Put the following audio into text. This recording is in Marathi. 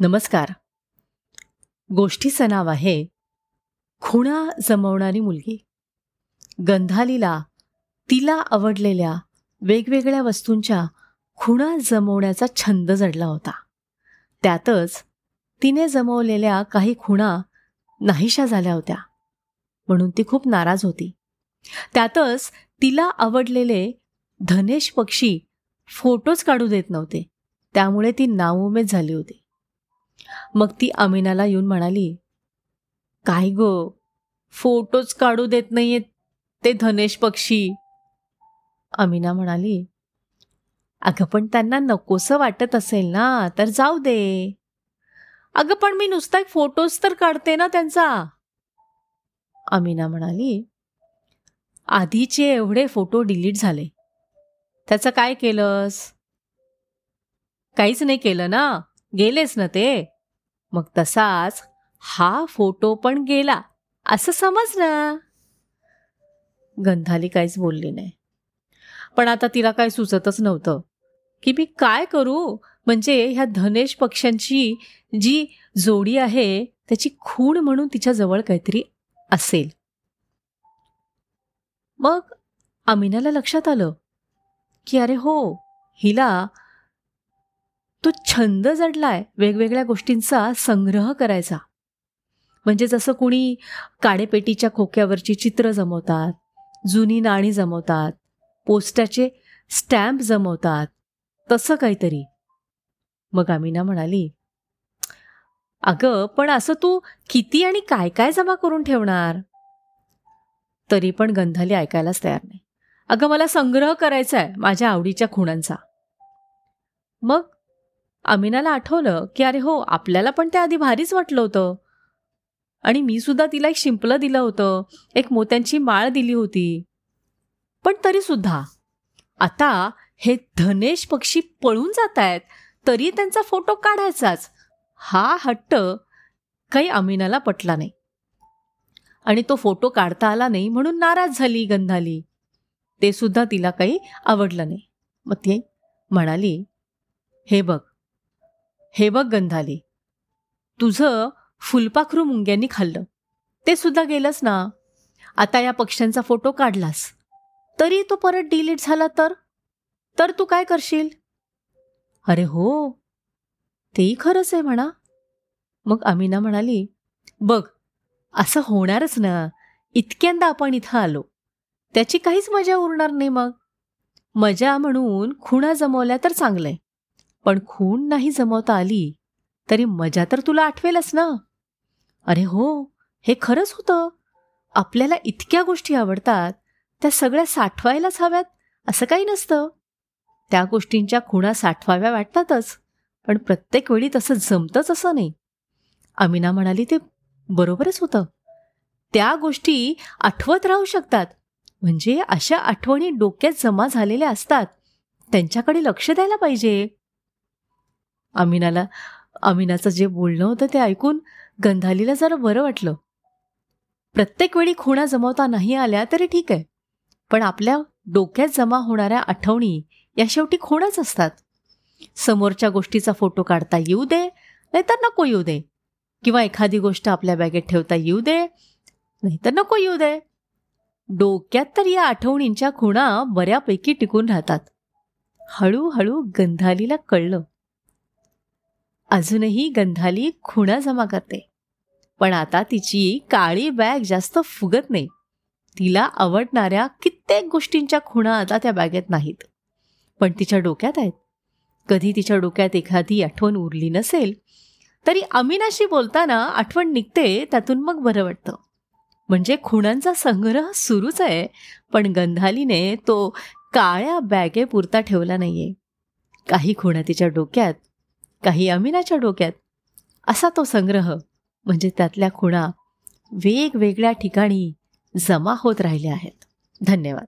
नमस्कार. गोष्टीचं नाव आहे खुणा जमवणारी मुलगी. गंधालीला तिला आवडलेल्या वेगवेगळ्या वस्तूंच्या खुणा जमवण्याचा छंद जडला होता. त्यातच तिने जमवलेल्या काही खुणा नाहीशा झाल्या होत्या म्हणून ती खूप नाराज होती. त्यातच तिला आवडलेले धनेश पक्षी फोटोज काढू देत नव्हते त्यामुळे ती नाउमेद झाली होती. मग ती अमिनाला येऊन म्हणाली काय गो? फोटोज काढू देत नाहीयेत ते धनेश पक्षी. अमिना म्हणाली अगं पण त्यांना नकोसं वाटत असेल ना तर जाऊ दे. अगं पण मी नुसता एक फोटोज तर काढते ना त्यांचा. अमिना म्हणाली आधीचे एवढे फोटो डिलीट झाले. त्याचं काय केलंस? काहीच नाही केलं ना. गेलेच ना ते. मग तसाच हा फोटो पण गेला. असं समज ना. गंधाली काहीच बोलली नाही. पण आता तिला काय सुचतच नव्हतं. की मी काय करू? म्हणजे ह्या धनेश पक्ष्यांची जी जोडी आहे त्याची खूण म्हणून तिच्या जवळ काहीतरी असेल. मग अमिनाला लक्षात आलं. की अरे हो हिला तो छंद जडलाय वेगवेगळ्या गोष्टींचा संग्रह करायचा. म्हणजे जसं कुणी काडेपेटीच्या खोक्यावरची चित्र जमवतात जुनी नाणी जमवतात पोस्टाचे स्टॅम्प जमवतात तसं काहीतरी. मग अमिना म्हणाली अगं पण असं तू किती आणि काय काय जमा करून ठेवणार? तरी पण गंधाली ऐकायलाच तयार नाही. अगं मला संग्रह करायचा आहे माझ्या आवडीच्या खुणांचा. मग अमिनाला आठवलं की अरे हो आपल्याला पण त्या आधी भारीच वाटलं होतं. आणि मी सुद्धा तिला एक शिंपलं दिलं होतं एक मोत्यांची माळ दिली होती. पण तरी सुद्धा आता हे धनेश पक्षी पळून जात आहेत तरी त्यांचा फोटो काढायचाच. हा हट्ट काही अमिनाला पटला नाही. आणि तो फोटो काढता आला नाही म्हणून नाराज झाली गंधाली. ते सुद्धा तिला काही आवडलं नाही. मग ती म्हणाली हे बघ हे बघ गंधाली. तुझं फुलपाखरू मुंग्यांनी खाल्लं. ते सुद्धा गेलंच ना? आता या पक्ष्यांचा फोटो काढलास. तरी तो परत डिलीट झाला तर? तर तू काय करशील? अरे हो. तेही खरंच आहे म्हणा. मग अमिना म्हणाली बघ असं होणारच ना. इतक्यांदा आपण इथं आलो. त्याची काहीच मजा उरणार नाही मग. मजा म्हणून खुणा जमवल्या तर चांगलंय. पण खूण नाही जमवता आली तरी मजा तर तुला आठवेलच ना? अरे हो हे खरंच होतं. आपल्याला इतक्या गोष्टी आवडतात त्या सगळ्या साठवायलाच हव्यात असं काही नसतं. त्या गोष्टींच्या खुणा साठवाव्या वाटतातच पण प्रत्येक वेळी तसं जमतंच असं नाही. अमिना म्हणाली ते बरोबरच होतं. त्या गोष्टी आठवत राहू शकतात. म्हणजे अशा आठवणी डोक्यात जमा झालेल्या असतात. त्यांच्याकडे लक्ष द्यायला पाहिजे. अमिनाला अमिनाचं जे बोलणं होतं ते ऐकून गंधालीला जरा बरं वाटलं. प्रत्येक वेळी खुणा जमवता नाही आल्या तरी ठीक आहे पण आपल्या डोक्यात जमा होणाऱ्या आठवणी या शेवटी खुणाच असतात. समोरच्या गोष्टीचा फोटो काढता येऊ दे नाहीतर नको येऊ दे किंवा एखादी गोष्ट आपल्या बॅगेत ठेवता येऊ दे नाहीतर नको येऊ दे. डोक्यात तर या आठवणींच्या खुणा बऱ्यापैकी टिकून राहतात. हळूहळू गंधालीला कळलं. अजूनही गंधाली खुणा जमा करते. पण आता तिची काळी बॅग जास्त फुगत नाही. तिला आवडणाऱ्या कित्येक गोष्टींच्या खुणा आता त्या बॅगेत नाहीत. पण तिच्या डोक्यात आहेत. कधी तिच्या डोक्यात एखादी आठवण उरली नसेल तरी अमिनाशी बोलताना आठवण निघते त्यातून मग बरं वाटतं. म्हणजे खुणांचा संग्रह सुरूच आहे पण गंधालीने तो काळ्या बॅगेपुरता ठेवला नाहीये. काही खुणा तिच्या डोक्यात काही अमिनाच्या डोक्यात. असा तो संग्रह म्हणजे त्यातल्या खुणा वेगवेगळ्या ठिकाणी जमा होत राहिल्या आहेत. धन्यवाद.